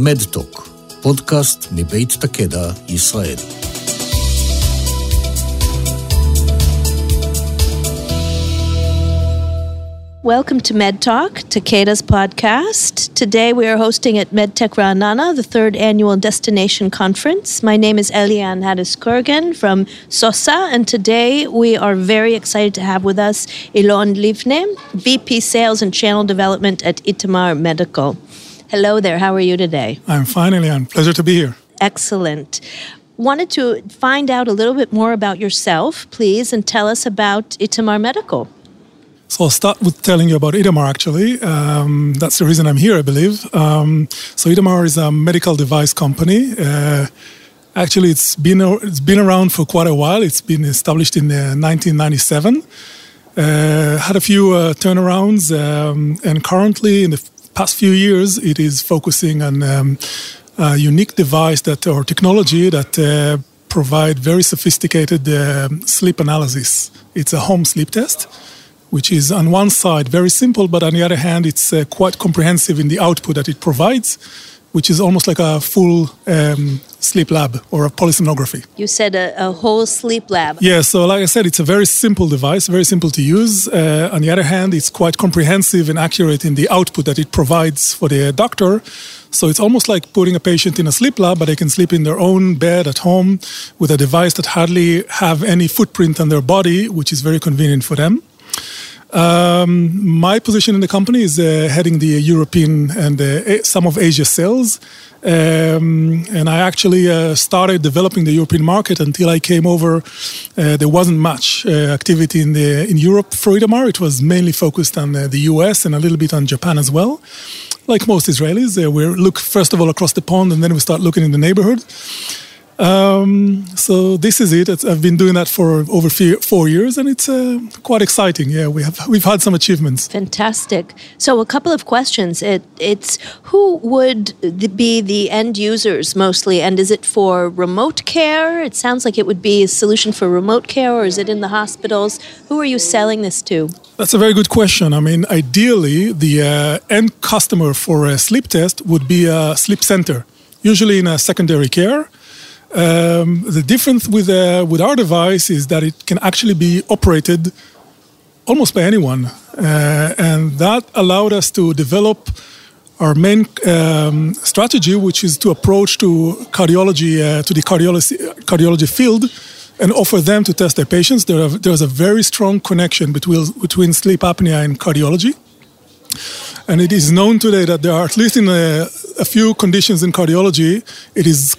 מדטוק, פודקאסט מבית Takeda ישראל. Welcome to MedTalk, Takeda's podcast. Today we are hosting at MedTech Ra'anana, the third annual destination conference. My name is Eliane Haddis-Kurgan from SOSA, and today we are very excited to have with us Elon Livne, VP Sales and Channel Development at Itamar Medical. Hello there, how are you today? I'm fine, Eliane. Pleasure to be here. Excellent. Wanted to find out a little bit more about yourself, please, and tell us about Itamar Medical. So I'll start with telling you about Itamar, actually. Um, that's the reason I'm here, I believe. Um, so Itamar is a medical device company. Uh, actually, it's been, it's been around for quite a while. It's been established in uh, 1997. Uh, had a few uh, turnarounds, um, and currently, in the past few years, it is focusing on um, a unique device that or technology that uh, provide very sophisticated uh, sleep analysis. It's a home sleep test which is on one side very simple, but on the other hand, it's uh, quite comprehensive in the output that it provides, which is almost like a full um, sleep lab or a polysomnography. You said a, a, whole sleep lab. Yeah, so like I said, it's a very simple device, very simple to use. Uh, on the other hand, it's quite comprehensive and accurate in the output that it provides for the doctor. So it's almost like putting a patient in a sleep lab, but they can sleep in their own bed at home with a device that hardly have any footprint on their body, which is very convenient for them. Um, my position in the company is uh, heading the European and uh, some of Asia sales. Um, and I actually uh, started developing the European market until I came over. Uh, there wasn't much uh, activity in the in Europe for Itamar. It was mainly focused on uh, the US and a little bit on Japan as well. Like most Israelis, we look first of all across the pond and then we start looking in the neighborhood. Um, so this is it. It's, I've been doing that for over four years, and it's uh, quite exciting. Yeah, we have we've had some achievements. Fantastic. So a couple of questions. It, it's who would be the end users mostly, and is it for remote care? It sounds like it would be a solution for remote care, or is it in the hospitals? Who are you selling this to? That's a very good question. I mean, ideally, the uh, end customer for a sleep test would be a sleep center, usually in a secondary care um, the difference with, uh, with our device is that it can actually be operated almost by anyone. Uh, and that allowed us to develop our main um, strategy, which is to approach to cardiology, uh, to the cardiology, cardiology field and offer them to test their patients. There are, there's a very strong connection between, between sleep apnea and cardiology. And it is known today that there are, at least in a, a few conditions in cardiology, it is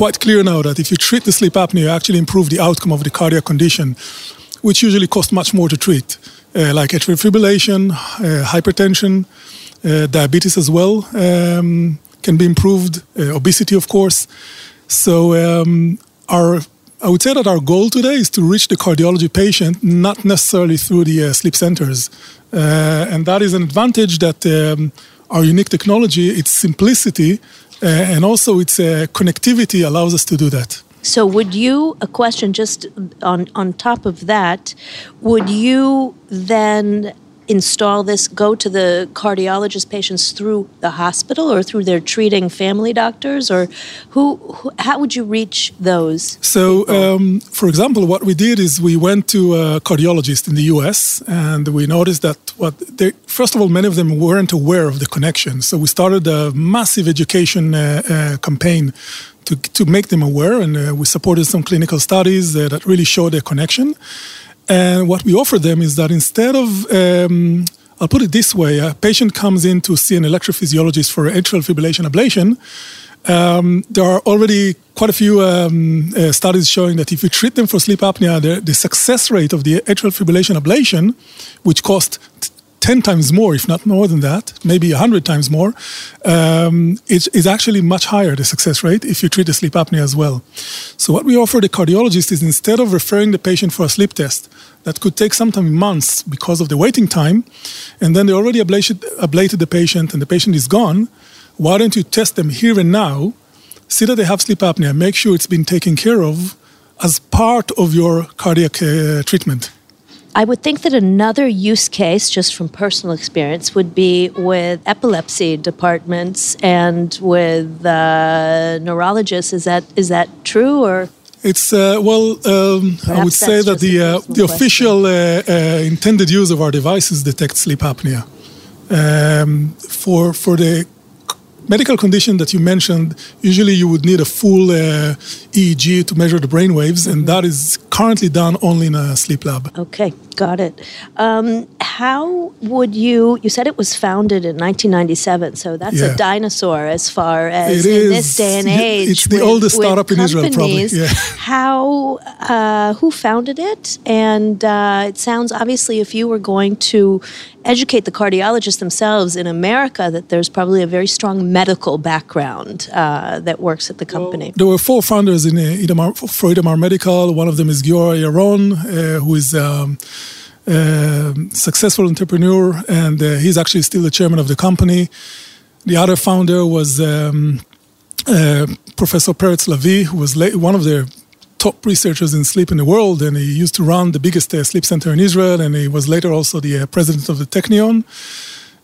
quite clear now that if you treat the sleep apnea, you actually improve the outcome of the cardiac condition, which usually costs much more to treat, uh, like atrial fibrillation, uh, hypertension, uh, diabetes as well um, can be improved, uh, obesity, of course. So um, our I would say that our goal today is to reach the cardiology patient, not necessarily through the uh, sleep centers, uh, and that is an advantage that um, our unique technology, its simplicity, and also its uh, connectivity allows us to do that. So, would you, a question just on, on top of that, would you then install this, go to the cardiologist patients through the hospital or through their treating family doctors, or who, who how would you reach those? So, um, for example, what we did is we went to a cardiologist in the U.S. and we noticed that what they, first of all, many of them weren't aware of the connection. So we started a massive education uh, uh, campaign to, to make them aware, and uh, we supported some clinical studies uh, that really showed the connection. And what we offer them is that instead of, um, I'll put it this way, a patient comes in to see an electrophysiologist for atrial fibrillation ablation. Um, there are already quite a few um, uh, studies showing that if you treat them for sleep apnea, the, the success rate of the atrial fibrillation ablation, which cost 10 times more, if not more than that, maybe 100 times more, um, it is actually much higher, the success rate, if you treat the sleep apnea as well. So, what we offer the cardiologist is instead of referring the patient for a sleep test that could take sometimes months because of the waiting time, and then they already ablated, ablated the patient and the patient is gone, why don't you test them here and now, see that they have sleep apnea, make sure it's been taken care of as part of your cardiac uh, treatment? I would think that another use case, just from personal experience, would be with epilepsy departments and with uh, neurologists. Is that is that true or? It's uh, well, um, I would say that the uh, the official uh, uh, intended use of our devices detects sleep apnea. Um, for for the medical condition that you mentioned, usually you would need a full uh, EEG to measure the brain waves, mm-hmm. and that is currently done only in a sleep lab. Okay, got it. Um, how would you? You said it was founded in 1997, so that's yeah. a dinosaur as far as it in is. this day and age. It's the with, oldest startup in Israel, probably. Yeah. How? Uh, who founded it? And uh, it sounds obviously, if you were going to educate the cardiologists themselves in America, that there's probably a very strong medical background uh, that works at the company. Well, there were four founders in uh, Itamar, for Itamar Medical. One of them is Yaron, uh, who is. Um, uh, successful entrepreneur, and uh, he's actually still the chairman of the company. The other founder was um, Professor Peretz Lavie, who was one of the top researchers in sleep in the world, and he used to run the biggest uh, sleep center in Israel, and he was later also the uh, president of the Technion.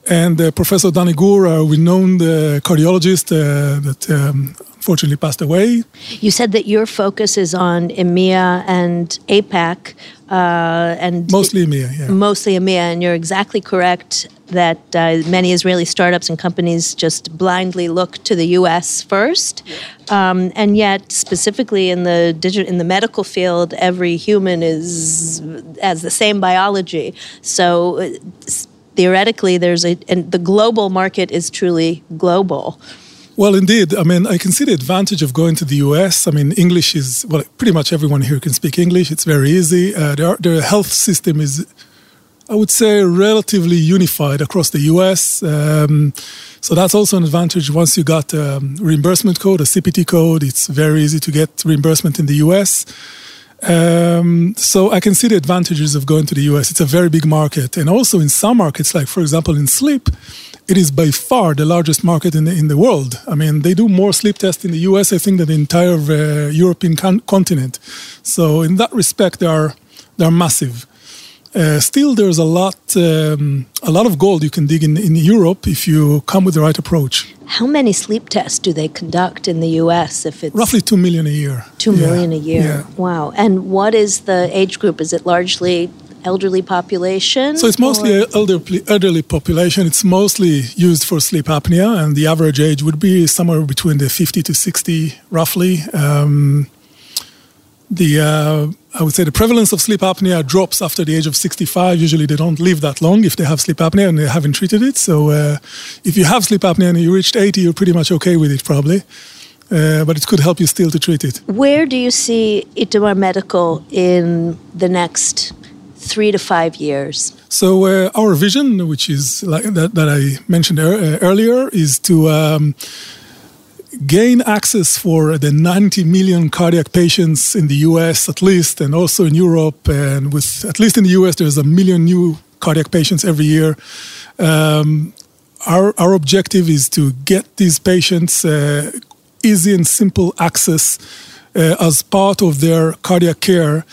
And uh, Professor Dani Goor, a renowned cardiologist that um, unfortunately passed away. You said that your focus is on EMEA and APAC. Uh, and mostly EMEA, yeah. Mostly EMEA, and you're exactly correct that uh, many Israeli startups and companies just blindly look to the U.S. first, um, and yet specifically in the digital in the medical field, every human is has the same biology. So uh, theoretically, there's a and the global market is truly global. Well, indeed. I mean, I can see the advantage of going to the US. I mean, English is, well, pretty much everyone here can speak English. It's very easy. Uh, their, their health system is, I would say, relatively unified across the US. Um, so that's also an advantage. Once you got a reimbursement code, a CPT code, it's very easy to get reimbursement in the US. Um, so I can see the advantages of going to the US. It's a very big market. And also in some markets, like for example in sleep, it is by far the largest market in the, in the world. I mean, they do more sleep tests in the US, I think, than the entire uh, European con- continent. So, in that respect, they are, they are massive. Uh, still, there's a lot, um, a lot of gold you can dig in, in Europe if you come with the right approach. How many sleep tests do they conduct in the U.S. If it's roughly two million a year? Two yeah. million a year. Yeah. Wow! And what is the age group? Is it largely elderly population? So it's mostly or? elderly, elderly population. It's mostly used for sleep apnea, and the average age would be somewhere between the 50 to 60, roughly. Um, the uh, I would say the prevalence of sleep apnea drops after the age of 65. Usually, they don't live that long if they have sleep apnea and they haven't treated it. So, uh, if you have sleep apnea and you reached 80, you're pretty much okay with it, probably. Uh, but it could help you still to treat it. Where do you see Itamar Medical in the next three to five years? So uh, our vision, which is like that, that I mentioned er- earlier, is to um, gain access for the 90 million cardiac patients in the U.S. at least, and also in Europe. And with at least in the U.S., there's a million new cardiac patients every year. Um, our, our objective is to get these patients uh, easy and simple access uh, as part of their cardiac care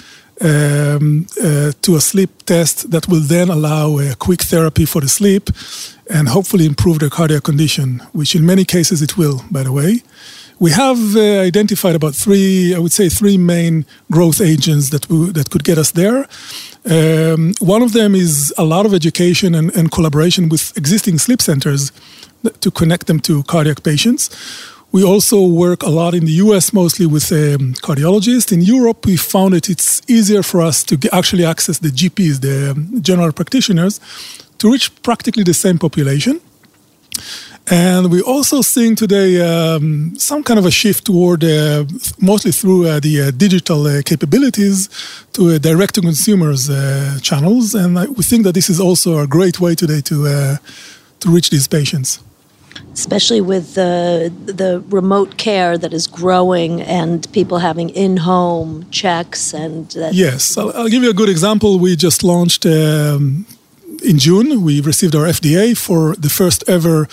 um, uh, to a sleep test that will then allow a quick therapy for the sleep and hopefully improve their cardiac condition, which in many cases it will, by the way. We have uh, identified about three, I would say, three main growth agents that, we, that could get us there. Um, one of them is a lot of education and, and collaboration with existing sleep centers to connect them to cardiac patients. We also work a lot in the US, mostly with um, cardiologists. In Europe, we found that it's easier for us to actually access the GPs, the um, general practitioners, to reach practically the same population. And we're also seeing today um, some kind of a shift toward, uh, mostly through uh, the uh, digital uh, capabilities, to direct to consumers uh, channels. And we think that this is also a great way today to, uh, to reach these patients especially with the the remote care that is growing and people having in-home checks and that. yes I'll, I'll, give you a good example we just launched um, in june we received our fda for the first ever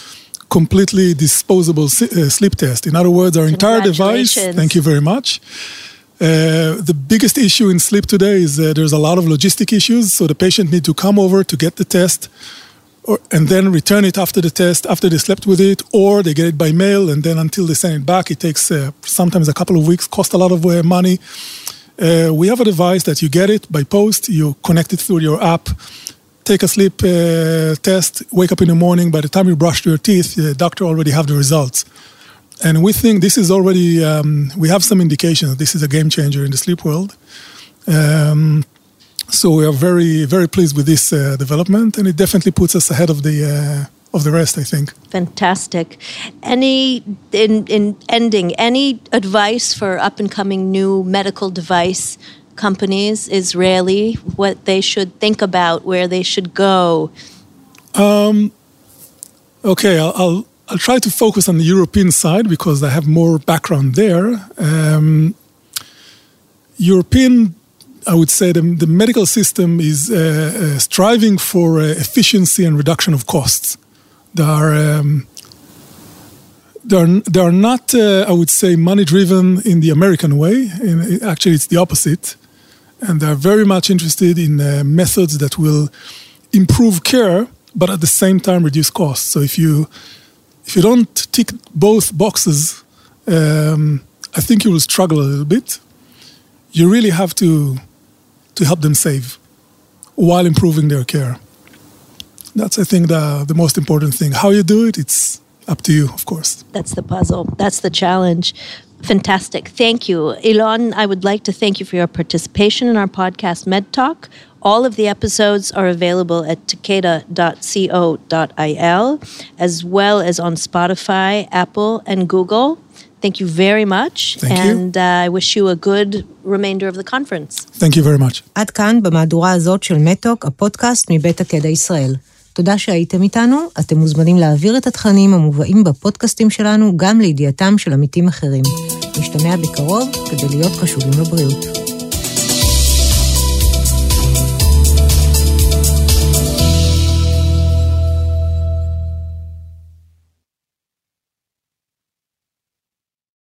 completely disposable uh, sleep test in other words our entire device thank you very much Uh, the biggest issue in sleep today is uh, there's a lot of logistic issues. So the patient need to come over to get the test, or, and then return it after the test, after they slept with it, or they get it by mail, and then until they send it back, it takes uh, sometimes a couple of weeks, cost a lot of uh, money. Uh, we have a device that you get it by post, you connect it through your app, take a sleep uh, test, wake up in the morning. By the time you brush your teeth, the doctor already have the results. And we think this is already, um, we have some indications this is a game changer in the sleep world. Um, so we are very, very pleased with this uh, development, and it definitely puts us ahead of the uh, of the rest. I think. Fantastic. Any in in ending, any advice for up and coming new medical device companies, Israeli, what they should think about, where they should go? Um, okay, I'll, I'll, I'll try to focus on the European side because I have more background there. Um, European I would say the, the medical system is uh, uh, striving for uh, efficiency and reduction of costs. They are, um, they are, they are not, uh, I would say, money driven in the American way. In, actually, it's the opposite. And they're very much interested in methods that will improve care, but at the same time reduce costs. So if you, if you don't tick both boxes, um, I think you will struggle a little bit. You really have to to help them save while improving their care. That's, I think, the, the most important thing. How you do it, it's up to you, of course. That's the puzzle. That's the challenge. Fantastic. Thank you. Elon, I would like to thank you for your participation in our podcast, Med Talk. All of the episodes are available at takeda.co.il, as well as on Spotify, Apple, and Google. Thank you very much. Thank and uh, I wish you a good remainder of the conference. Thank you very much. עד כאן במהדורה הזאת של מתוק, הפודקאסט מבית הקדע ישראל. תודה שהייתם איתנו, אתם מוזמנים להעביר את התכנים המובאים בפודקאסטים שלנו גם לידיעתם של עמיתים אחרים. נשתמע בקרוב כדי להיות קשובים לבריאות.